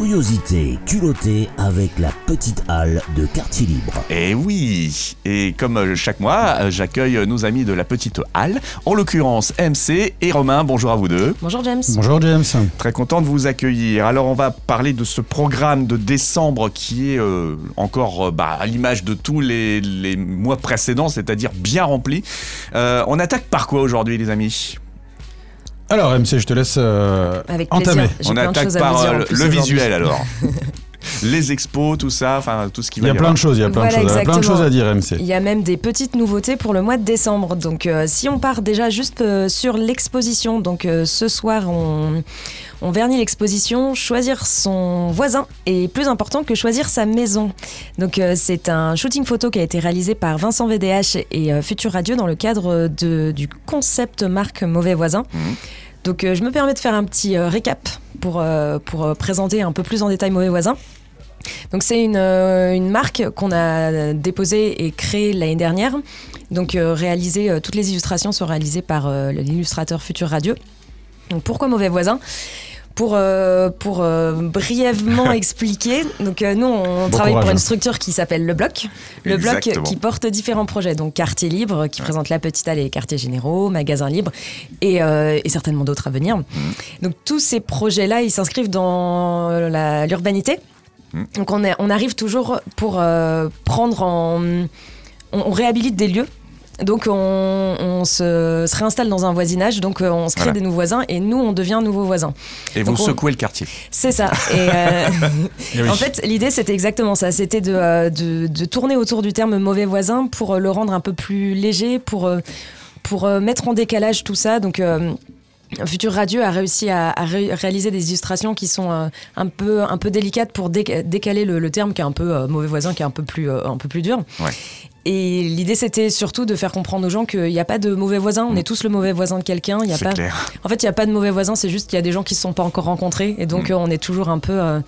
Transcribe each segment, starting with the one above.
Curiosité culottée avec la petite halle de quartier libre. Et oui, et comme euh, chaque mois, euh, j'accueille nos amis de la petite halle, en l'occurrence MC et Romain. Bonjour à vous deux. Bonjour James. Bonjour James. Très content de vous accueillir. Alors on va parler de ce programme de décembre qui est euh, encore euh, bah, à l'image de tous les, les mois précédents, c'est-à-dire bien rempli. Euh, on attaque par quoi aujourd'hui les amis? Alors MC, je te laisse euh, Avec entamer. plaisir. On attaque en euh, le aujourd'hui. visuel alors. les expos, tout ça, enfin tout ce qui Il va y a y plein avoir. de choses, il y a plein de choses, il y a plein de choses à dire MC. Il y a même des petites nouveautés pour le mois de décembre. Donc, euh, si on part déjà juste euh, sur l'exposition, donc euh, ce soir, on, on vernit l'exposition. Choisir son voisin est plus important que choisir sa maison. Donc, euh, c'est un shooting photo qui a été réalisé par Vincent VDH et euh, Futur Radio dans le cadre de, du concept marque Mauvais Voisin. Mhm. Donc, euh, je me permets de faire un petit euh, récap pour, euh, présenter un peu plus en détail Mauvais Voisin. C'est une, marque qu'on a déposée et créée l'année dernière. Donc réalisée, toutes les illustrations sont réalisées par l'illustrateur Futur Radio. Pourquoi mauvais voisin pour, euh, pour euh, brièvement expliquer, donc euh, nous on travaille courage, pour une hein. structure qui s'appelle Le Bloc. Le Bloc qui porte différents projets, donc Quartier Libre qui présente la petite allée et quartiers généraux, Magasins Libres et, euh, et certainement d'autres à venir. Donc tous ces projets-là, ils s'inscrivent dans l'urbanité. Mm. Donc on, est- on arrive toujours pour euh, prendre en... On, on réhabilite des lieux. Donc on, on se, se réinstalle dans un voisinage, donc euh, on se crée Voilà. des nouveaux voisins et nous on devient nouveaux voisins. Et vous on- secouez le quartier. C'est ça. Et euh, Eh oui. en fait, l'idée c'était exactement ça. C'était de, euh, de, de tourner autour du terme mauvais voisin pour le rendre un peu plus léger, pour, pour mettre en décalage tout ça. Donc. euh, Futur Radio a réussi à, à ré- réaliser des illustrations qui sont euh, un, peu, un peu délicates pour dé- décaler le, le terme qui est un peu euh, mauvais voisin, qui est un peu plus, euh, un peu plus dur. Ouais. Et l'idée c'était surtout de faire comprendre aux gens qu'il n'y a pas de mauvais voisin, on est tous le mauvais voisin de quelqu'un. Il y a C'est pas, clair. en fait, il n'y a pas de mauvais voisins, c'est juste qu'il y a des gens qui ne se sont pas encore rencontrés. Et donc, Mm. euh, on est toujours un peu. euh,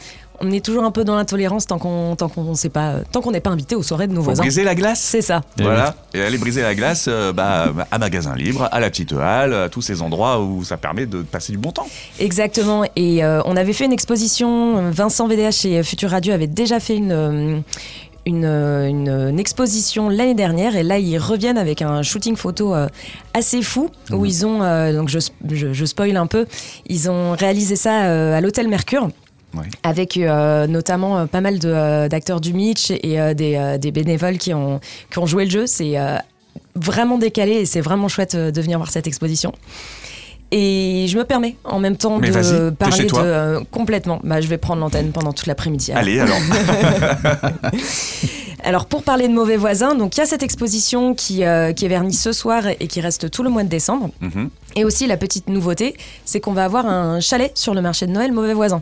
on est toujours un peu dans l'intolérance tant qu'on tant qu'on sait pas tant qu'on n'est pas invité aux soirées de nos Faut voisins. briser la glace. C'est ça. Eh Voilà, et aller briser la glace euh, bah, à Magasin Libre, à la Petite Halle, à tous ces endroits où ça permet de passer du bon temps. Exactement. Et euh, on avait fait une exposition. Vincent VDH et Futur Radio avaient déjà fait une. Une, une, une exposition l'année dernière et là ils reviennent avec un shooting photo euh, assez fou où ils ont euh, donc je, je, je spoil un peu ils ont réalisé ça euh, à l'hôtel Mercure Ouais. avec euh, notamment euh, pas mal de, euh, d'acteurs du Mitch et des, des bénévoles qui ont, qui ont joué le jeu. C'est vraiment décalé et c'est vraiment chouette de venir voir cette exposition. Et je me permets en même temps Mais de parler de euh, complètement. Bah, je vais prendre l'antenne pendant toute l'après-midi. alors. Allez, alors. Alors pour parler de mauvais voisins, donc il y a cette exposition qui, euh, qui est vernie ce soir et qui reste tout le mois de décembre. Mhm. Et aussi la petite nouveauté, c'est qu'on va avoir un chalet sur le marché de Noël mauvais voisin.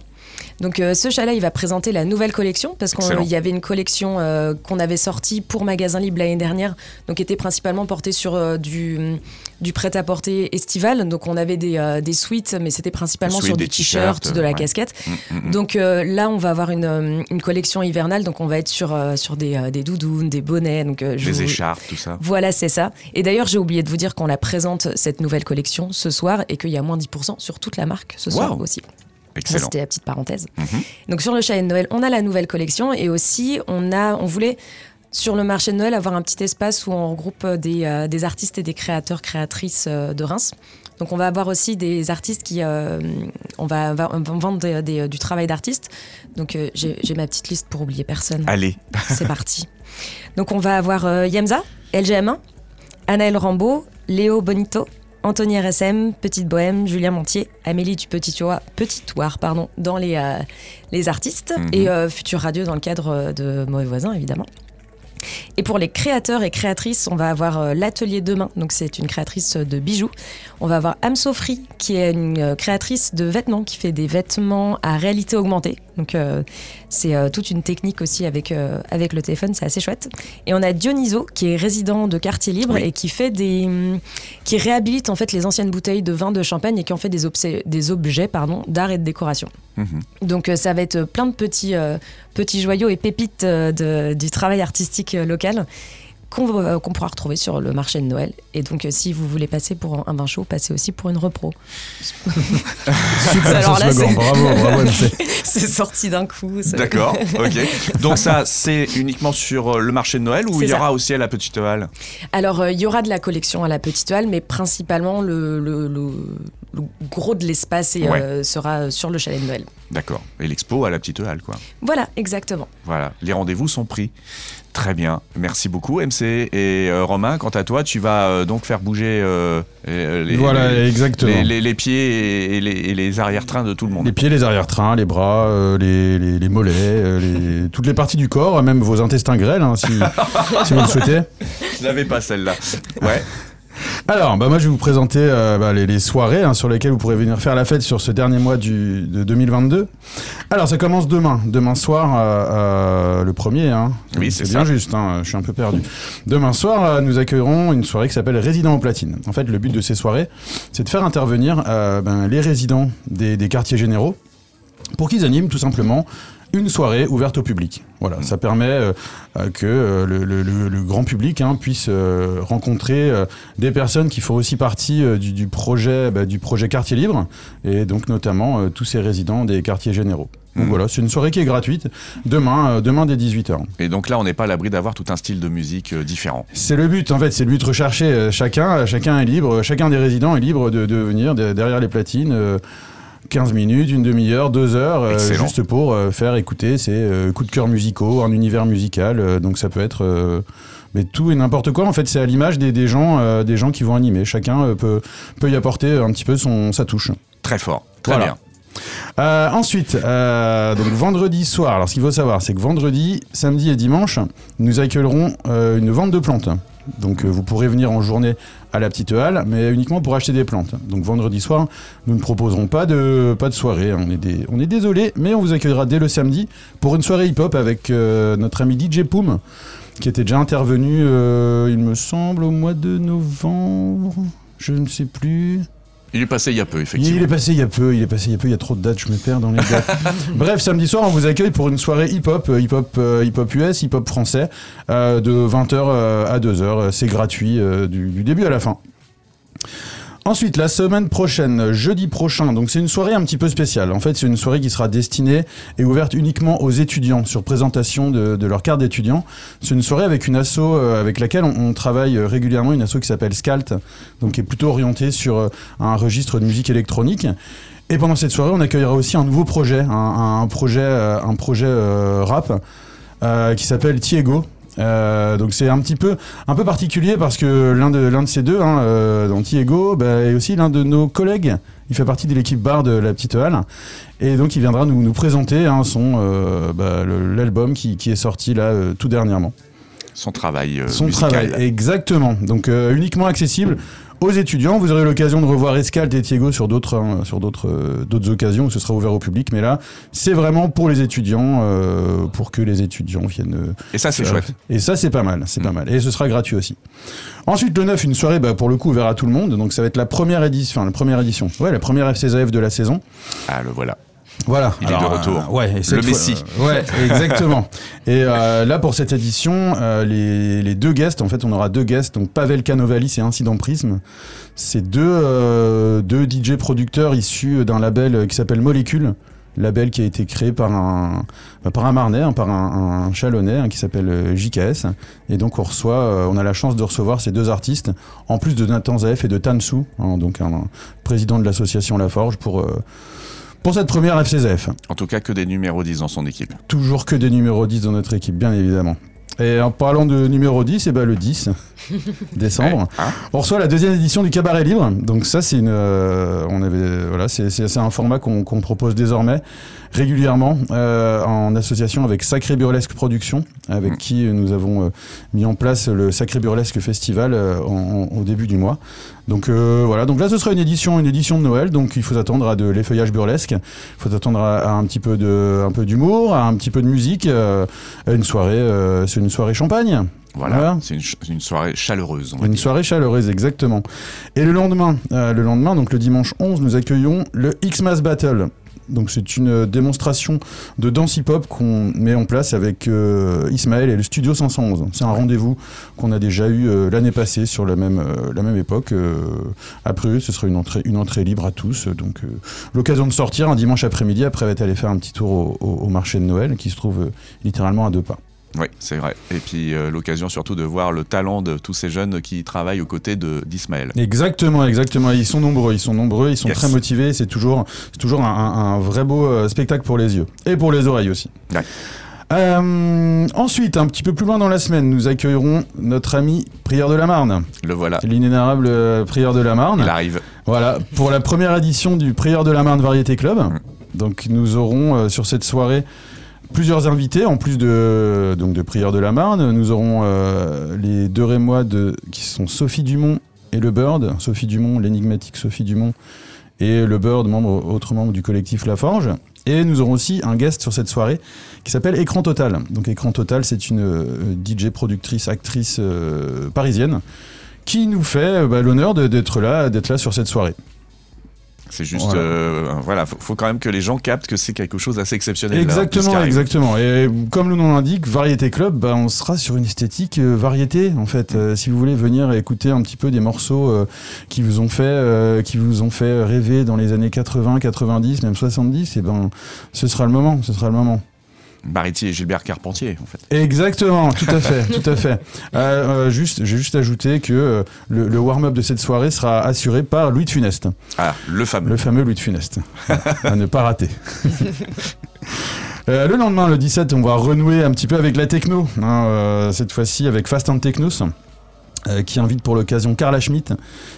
Donc euh, ce chalet, il va présenter la nouvelle collection parce qu'il y avait une collection euh, qu'on avait sortie pour Magasin Libre l'année dernière, donc qui était principalement portée sur euh, du, du prêt-à-porter estival. Donc on avait des, euh, des suites, mais c'était principalement sur des du t-shirt, t-shirts, de la ouais. casquette. Mm, mm, mm. Donc là, on va avoir une, une collection hivernale, donc on va être sur, sur des, des doudounes, des bonnets. Donc, je vous- écharpes, tout ça. Voilà, c'est ça. Et d'ailleurs, j'ai oublié de vous dire qu'on la présente, cette nouvelle collection, ce soir, et qu'il y a moins 10% sur toute la marque ce soir aussi. Excellent. c'était la petite parenthèse. Mhm. Donc sur le chalet de Noël, on a la nouvelle collection, et aussi, on, a, on voulait, sur le marché de Noël, avoir un petit espace où on regroupe des, euh, des artistes et des créateurs, créatrices euh, de Reims. Donc on va avoir aussi des artistes qui... euh, on, va, va- on va vendre des- des- du travail d'artistes. Donc j'ai ma petite liste pour oublier personne. Allez. C'est parti. Donc on va avoir Yemza, LGM1, Anaël Rambaud, Léo Bonito, Anthony RSM, Petite Bohème, Julien Montier, Amélie du Petit Toir, pardon, dans les, euh, les artistes Mhm. et euh, Futur Radio dans le cadre euh, de Mauvais Voisins, évidemment. Et pour les créateurs et créatrices, on va avoir euh, l'atelier demain. Donc c'est une créatrice de bijoux. On va avoir Am Sofri, qui est une créatrice de vêtements, qui fait des vêtements à réalité augmentée. Donc euh, c'est euh, toute une technique aussi avec, euh, avec le téléphone, c'est assez chouette. Et on a Dionyso, qui est résident de quartier libre Oui. et qui fait des, hum, qui réhabilite en fait les anciennes bouteilles de vin de champagne et qui en fait des, objets pardon d'art et de décoration. Mhm. Donc ça va être plein de petits, petits joyaux et pépites de- du travail artistique local. Qu'on euh, qu'on pourra retrouver sur le marché de Noël. Et donc, euh, si vous voulez passer pour un vin chaud, passez aussi pour une repro. Super Alors là, slogan, bravo, bravo. C'est sorti d'un coup. D'accord, ok. Donc ça, c'est uniquement sur euh, le marché de Noël ou il y ça. aura aussi à la Petite Halle Alors, euh, il y aura de la collection à la Petite Halle, mais principalement le, le- le- le gros de l'espace Ouais. euh, sera sur le chalet de Noël. D'accord. Et l'expo à la Petite Halle, quoi. Voilà, exactement. Voilà, les rendez-vous sont pris. Très bien, merci beaucoup MC. Et euh, Romain, quant à toi, tu vas euh, donc faire bouger euh, les, Voilà, les- exactement. les- les- les pieds et, et les, et les arrière-trains de tout le monde. Les pieds, les arrière-trains, les bras, les, mollets, toutes les parties du corps, même vos intestins grêles, hein, si, si vous le souhaitez. Je l'avais pas celle-là. Ouais. Alors, bah, moi, je vais vous présenter euh, bah, les, les soirées hein, sur lesquelles vous pourrez venir faire la fête sur ce dernier mois du, de 2022. Alors, ça commence demain, demain soir, euh, euh, le premier. Hein. Oui, c'est bien juste, hein, je suis un peu perdu. Demain soir, nous accueillerons une soirée qui s'appelle Résidents au platine. En fait, le but de ces soirées, c'est de faire intervenir ben, les résidents des, des quartiers généraux pour qu'ils animent tout simplement une soirée ouverte au public. Voilà, ça permet euh, euh, que euh, le, le- le- le grand public hein, puisse euh, rencontrer euh, des personnes qui font aussi partie du, du projet, bah, du projet Quartier Libre, et donc notamment euh, tous ces résidents des quartiers généraux. Donc Mhm. voilà, c'est une soirée qui est gratuite, demain, euh, demain dès 18h. Et donc là, on n'est pas à l'abri d'avoir tout un style de musique euh, différent. C'est le but, en fait, c'est le but recherché. Chacun, chacun est libre, chacun des résidents est libre de, de venir de- derrière les platines. Euh, 15 minutes, une demi-heure, deux heures, euh, juste pour euh, faire écouter ces euh, coups de cœur musicaux, un univers musical. euh, donc ça peut être mais tout et n'importe quoi. En fait, c'est à l'image des, des gens, des gens qui vont animer. Chacun peut, peut y apporter un petit peu son, sa touche. Très fort. Très Voilà. bien. Euh, ensuite, euh, donc vendredi soir. Alors, ce qu'il faut savoir, c'est que vendredi, samedi et dimanche, nous accueillerons euh, une vente de plantes. Donc, euh, vous pourrez venir en journée à la petite halle, mais uniquement pour acheter des plantes. Donc, vendredi soir, nous ne proposerons pas de, pas de soirée. hein. On est, désolé, mais on vous accueillera dès le samedi pour une soirée hip-hop avec euh, notre ami DJ Poum, qui était déjà intervenu, euh, il me semble, au mois de novembre. Je ne sais plus. Il est passé il y a peu, Il effectivement. est passé il y a peu, il est passé il y a peu, il y a trop de dates, je me perds dans les dates. Bref, samedi soir, on vous accueille pour une soirée hip-hop, euh, hip-hop, euh, hip-hop US, hip-hop français, euh, de 20h à 2h. C'est gratuit euh, du, du début à la fin. Ensuite, la semaine prochaine, jeudi prochain, donc c'est une soirée un petit peu spéciale. En fait, c'est une soirée qui sera destinée et ouverte uniquement aux étudiants sur présentation de, leur carte d'étudiant. C'est une soirée avec une asso euh, avec laquelle on, travaille euh, régulièrement, une asso qui s'appelle Scalt, donc qui est plutôt orientée sur euh, un registre de musique électronique. Et pendant cette soirée, on accueillera aussi un nouveau projet, un, projet, rap qui s'appelle Tiego. Euh, donc c'est un petit peu un peu particulier parce que l'un de l'un de ces deux, hein, euh, Tiego, bah, est aussi l'un de nos collègues. Il fait partie de l'équipe bar de la petite halle et donc il viendra nous, nous présenter hein, son euh, bah, l'album qui, qui est sorti là euh, tout dernièrement. Son travail Son musical. travail, exactement. Donc uniquement accessible aux étudiants. Vous aurez l'occasion de revoir Escalt et Thiego sur d'autres hein, sur d'autres euh, d'autres occasions où ce sera ouvert au public. Mais là, c'est vraiment pour les étudiants, euh, pour que les étudiants viennent. euh, Et ça, c'est chouette. Et ça, c'est pas mal, c'est pas Mm. mal. Et ce sera gratuit aussi. Ensuite, le 9, une soirée, bah, pour le coup, ouverte à tout le monde. Donc ça va être la première édition, enfin la première édition. Ouais, la première FCSAF de la saison. Ah, le voilà. Voilà. Il est de retour. euh, ouais, et Le Messi. ouais, exactement. et euh, là, pour cette édition, euh, les, les deux guests, en fait, on aura deux guests, donc Pavel Canovalis et Incident Prism. C'est deux, deux DJ producteurs issus d'un label qui s'appelle Molécule. Label qui a été créé par un, bah, par un Marnais, hein, par un, un Chalonnais hein, qui s'appelle JKS. Et donc on reçoit, euh, on a la chance de recevoir ces deux artistes, en plus de Nathan Zaef et de Tansu, hein, donc un, un président de l'association La Forge, pour, euh, pour cette première FCZF. En tout cas, que des numéros 10 dans son équipe. Toujours que des numéros 10 dans notre équipe, bien évidemment. Et en parlant de numéro 10, et ben le 10 décembre, Ouais, hein on reçoit la deuxième édition du Cabaret Libre. Donc ça, c'est une, euh, on avait, voilà, c'est, c'est, c'est un format qu'on, qu'on propose désormais régulièrement euh, en association avec Sacré Burlesque Productions, avec Mm. qui nous avons euh, mis en place le Sacré Burlesque Festival euh, en- en- au début du mois. Donc euh, voilà, donc là ce sera une édition, une édition de Noël, donc il faut s'attendre à de l'effeuillage burlesque, il faut s'attendre à, à un petit peu de, un peu d'humour, à un petit peu de musique, euh, à une soirée, euh, c'est une soirée champagne. Voilà, Voilà. c'est une, soirée chaleureuse. On Une dire. soirée chaleureuse, exactement. Et le lendemain, euh, le lendemain, donc le dimanche 11, nous accueillons le X-Mass Battle. Donc c'est une démonstration de danse hip-hop qu'on met en place avec euh, Ismaël et le Studio 511. C'est un rendez-vous qu'on a déjà eu euh, l'année passée sur la même, euh, la même époque. Après, ce sera une entrée, une entrée libre à tous. Donc l'occasion de sortir un dimanche après-midi. Après, va aller faire un petit tour au, au- au marché de Noël qui se trouve littéralement à deux pas. Oui, c'est vrai. Et puis euh, l'occasion surtout de voir le talent de tous ces jeunes qui travaillent aux côtés de- d'Ismaël. Exactement, exactement. Ils sont nombreux, ils sont nombreux, ils sont Yes. très motivés. C'est toujours, toujours un, vrai beau euh, spectacle pour les yeux et pour les oreilles aussi. Ouais. Euh, ensuite, un petit peu plus loin dans la semaine, nous accueillerons notre ami Prieur de la Marne, Le voilà. l'inénarrable euh, Prieur de la Marne. Il arrive. Voilà, pour la première édition du Prieur de la Marne Variété Club. Mm. Donc nous aurons euh, sur cette soirée plusieurs invités, en plus de, donc de Prieur de la Marne. Nous aurons euh, les deux Rémois qui sont Sophie Dumont et le Bird. Sophie Dumont, l'énigmatique Sophie Dumont, et le Bird, membre, autre membre du collectif La Forge. Et nous aurons aussi un guest sur cette soirée qui s'appelle Écran Total. Donc Écran Total, c'est une euh, DJ productrice, actrice euh, parisienne qui nous fait bah, l'honneur d'être là, d'être là sur cette soirée. C'est juste, Voilà. euh, voilà, faut, faut quand même que les gens captent que c'est quelque chose d'assez exceptionnel. Exactement, exactement. Et comme le nom l'indique, Variété Club, bah, on sera sur une esthétique euh, variété en fait. Euh, si vous voulez venir écouter un petit peu des morceaux euh, qui vous ont fait, euh, qui vous ont fait rêver dans les années 80, 90, même 70, et ben, ce sera le moment. Ce sera le moment. Bariti et Gilbert Carpentier, en fait. Exactement, tout à fait, tout à fait. Euh, euh, juste, j'ai juste ajouté que euh, le, le warm-up de cette soirée sera assuré par Louis de Funeste, Ah, le fameux. le fameux Louis de Funeste, à ne pas rater. Le lendemain, le 17, on va renouer un petit peu avec la techno, hein, cette fois-ci avec Fast and Technos. Euh, qui invite pour l'occasion Carla Schmidt,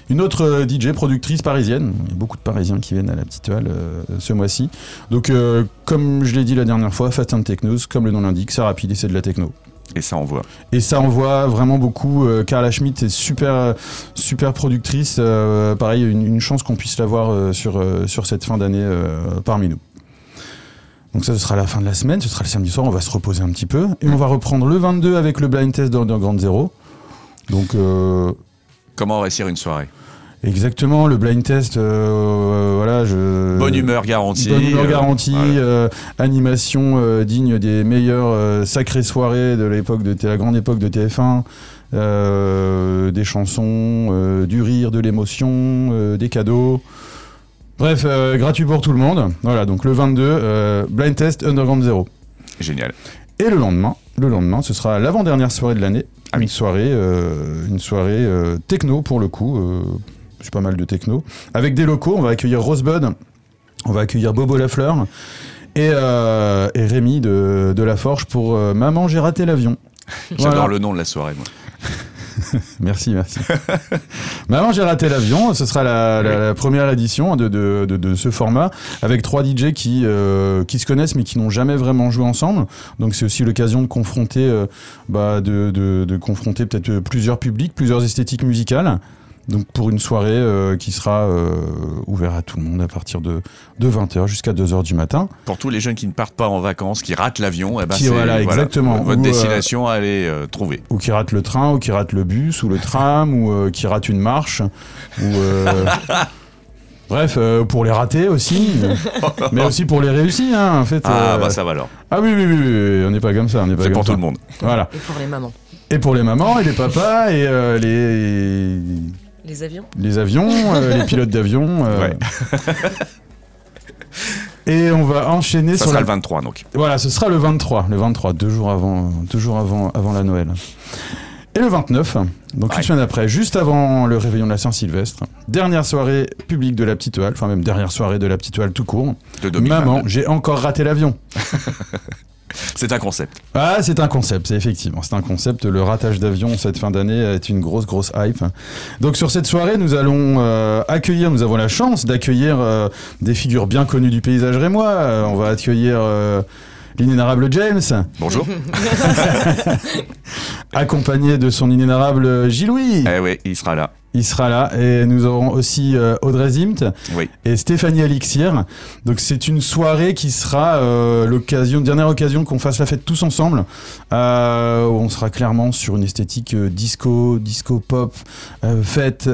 une autre euh, DJ productrice parisienne. Il y a beaucoup de Parisiens qui viennent à la petite halle euh, ce mois-ci. Donc, euh, comme je l'ai dit la dernière fois, Fast and Technos, comme le nom l'indique, c'est rapide et c'est de la techno. Et ça envoie. Et ça envoie vraiment beaucoup. Carla Schmidt est super, super productrice. Pareil, une, une chance qu'on puisse la voir sur, sur cette fin d'année parmi nous. Donc ça, ce sera la fin de la semaine. Ce sera le samedi soir. On va se reposer un petit peu. Et on va reprendre le 22 avec le blind test d'Underground Zero. Donc euh, Comment réussir une soirée exactement, le blind test, euh, voilà, je... Bonne humeur garantie. Bonne humeur euh, garantie, voilà. euh, animation euh, digne des meilleures euh, sacrées soirées de l'époque de la grande époque de TF1, euh, des chansons, euh, du rire, de l'émotion, euh, des cadeaux. Bref, euh, gratuit pour tout le monde. Voilà, donc le 22, euh, blind test Underground Zero. Génial. Et le lendemain, le lendemain, ce sera l'avant-dernière soirée de l'année. Ah oui. Une soirée, euh, une soirée euh, techno pour le coup. euh, c'est pas mal de techno. Avec des locaux, on va accueillir Rosebud, on va accueillir Bobo Lafleur et, euh, et Rémi de, de La Forge pour euh, Maman, j'ai raté l'avion. J'adore Voilà. le nom de la soirée, moi. Merci, merci. Maman, j'ai raté l'avion. Ce sera la, la- la première édition de, de- de- de ce format avec trois DJ qui, euh, qui se connaissent mais qui n'ont jamais vraiment joué ensemble. Donc c'est aussi l'occasion de confronter, euh, bah, de confronter peut-être plusieurs publics, plusieurs esthétiques musicales. Donc pour une soirée euh, qui sera euh, ouverte à tout le monde à partir de, de 20h jusqu'à 2h du matin. Pour tous les jeunes qui ne partent pas en vacances, qui ratent l'avion, eh ben Qui- c'est voilà, exactement. votre Ou, euh, destination à aller euh, trouver. Ou qui rate le train, ou qui rate le bus, ou le tram, ou euh, qui rate une marche, ou... euh, Bref, euh, pour les rater aussi, mais aussi pour les réussir, hein, en fait. Ah euh, bah ça va alors. Ah oui, oui, oui, oui, oui, on n'est pas comme ça, on n'est pas C'est pour ça. tout le monde. Voilà. Et pour les mamans. Et pour les mamans, et les papas, et euh, les, Les avions les avions, euh, les pilotes d'avion. euh. Ouais. Et on va enchaîner Ça sur sera la le 23 donc. Voilà, ce sera le 23, le 23, deux jours avant, deux jours avant, avant la Noël. Et le 29, donc Ouais. une semaine après, juste avant le réveillon de la Saint-Sylvestre, dernière soirée publique de la Petite Halle, enfin même dernière soirée de la Petite Halle tout court. De 2022. Maman, j'ai encore raté l'avion. C'est un concept. Ah, c'est un concept, c'est effectivement, c'est un concept. Le ratage d'avion cette fin d'année est une grosse, grosse hype. Donc sur cette soirée, nous allons euh, accueillir, nous avons la chance d'accueillir euh, des figures bien connues du paysage rémois. Euh, on va accueillir l'inénarrable James, Bonjour. accompagné de son inénarrable Gilles-Louis. eh oui, il sera là. Il sera là. Et nous aurons aussi euh, Audrey Zimt Oui. et Stéphanie Alixir. Donc c'est une soirée qui sera euh, l'occasion, dernière occasion qu'on fasse la fête tous ensemble. Euh, où on sera clairement sur une esthétique euh, disco, disco pop, fête.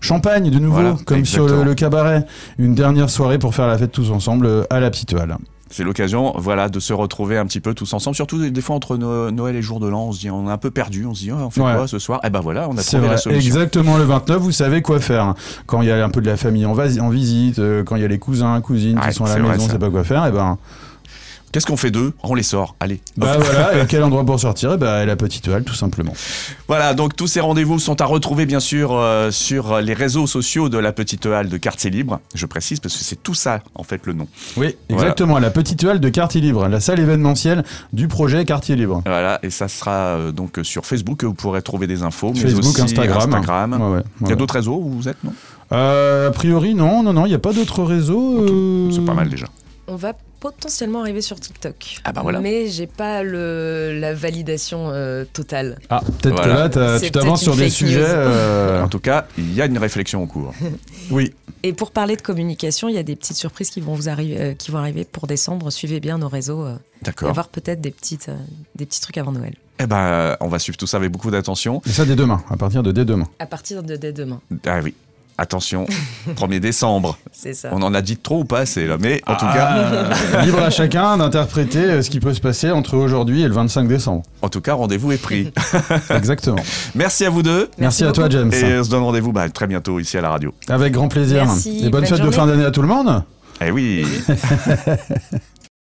Champagne de nouveau, Voilà, comme sur le, le cabaret. Une dernière soirée pour faire la fête tous ensemble à la petite halle. C'est l'occasion, voilà, de se retrouver un petit peu tous ensemble. Surtout des- fois entre No- Noël et jour de l'an, on se dit, on est un peu perdu, on se dit, oh, on fait Ouais. quoi ce soir? Eh ben voilà, on a trouvé vrai, la solution. exactement le 29, vous savez quoi faire. Quand il y a un peu de la famille en, visite, euh, quand il y a les cousins, cousines Ouais, qui sont à la maison, on ça. sait pas quoi faire, et ben, Qu'est-ce qu'on fait d'eux? On les sort, allez. bah voilà, et quel endroit pour sortir? Et ben, la petite halle, tout simplement. Voilà, donc tous ces rendez-vous sont à retrouver bien sûr euh, sur les réseaux sociaux de la petite halle de quartier libre. Je précise parce que c'est tout ça en fait le nom. Oui, Voilà. exactement, la petite halle de Quartier Libre, la salle événementielle du projet Quartier Libre. Voilà, et ça sera euh, donc sur Facebook que vous pourrez trouver des infos, mais Facebook, aussi Instagram. Instagram. Ouais, ouais, Il y a d'autres réseaux où vous êtes, non? Euh, a priori, non, non, non, il n'y a pas d'autres réseaux. euh, C'est pas mal déjà. On va potentiellement arriver sur TikTok. Ah bah voilà. Mais j'ai pas le, la validation euh, totale. Ah, peut-être Voilà. que là, tu t'avances sur des sujets. euh, En tout cas, il y a une réflexion en cours. Oui, Et pour parler de communication, il y a des petites surprises qui vont vous arriver, euh, qui vont arriver pour décembre. Suivez bien nos réseaux. euh, D'accord. avoir peut-être des petites, euh, des petits trucs avant Noël. Eh ben, on va suivre tout ça avec beaucoup d'attention. et ça dès demain, à partir de dès demain. À partir de dès demain, Ah oui, attention, 1er décembre. c'est ça. On en a dit trop ou pas assez là, mais en tout cas, Ah, libre à chacun d'interpréter euh, ce qui peut se passer entre aujourd'hui et le 25 décembre. en tout cas, rendez-vous est pris. Exactement. Merci à vous deux. Merci, Merci à toi, James. Et on se donne rendez-vous bah, très bientôt ici à la radio. Avec grand plaisir. Merci, et bonne bonne fête de fin d'année à tout le monde. Eh oui.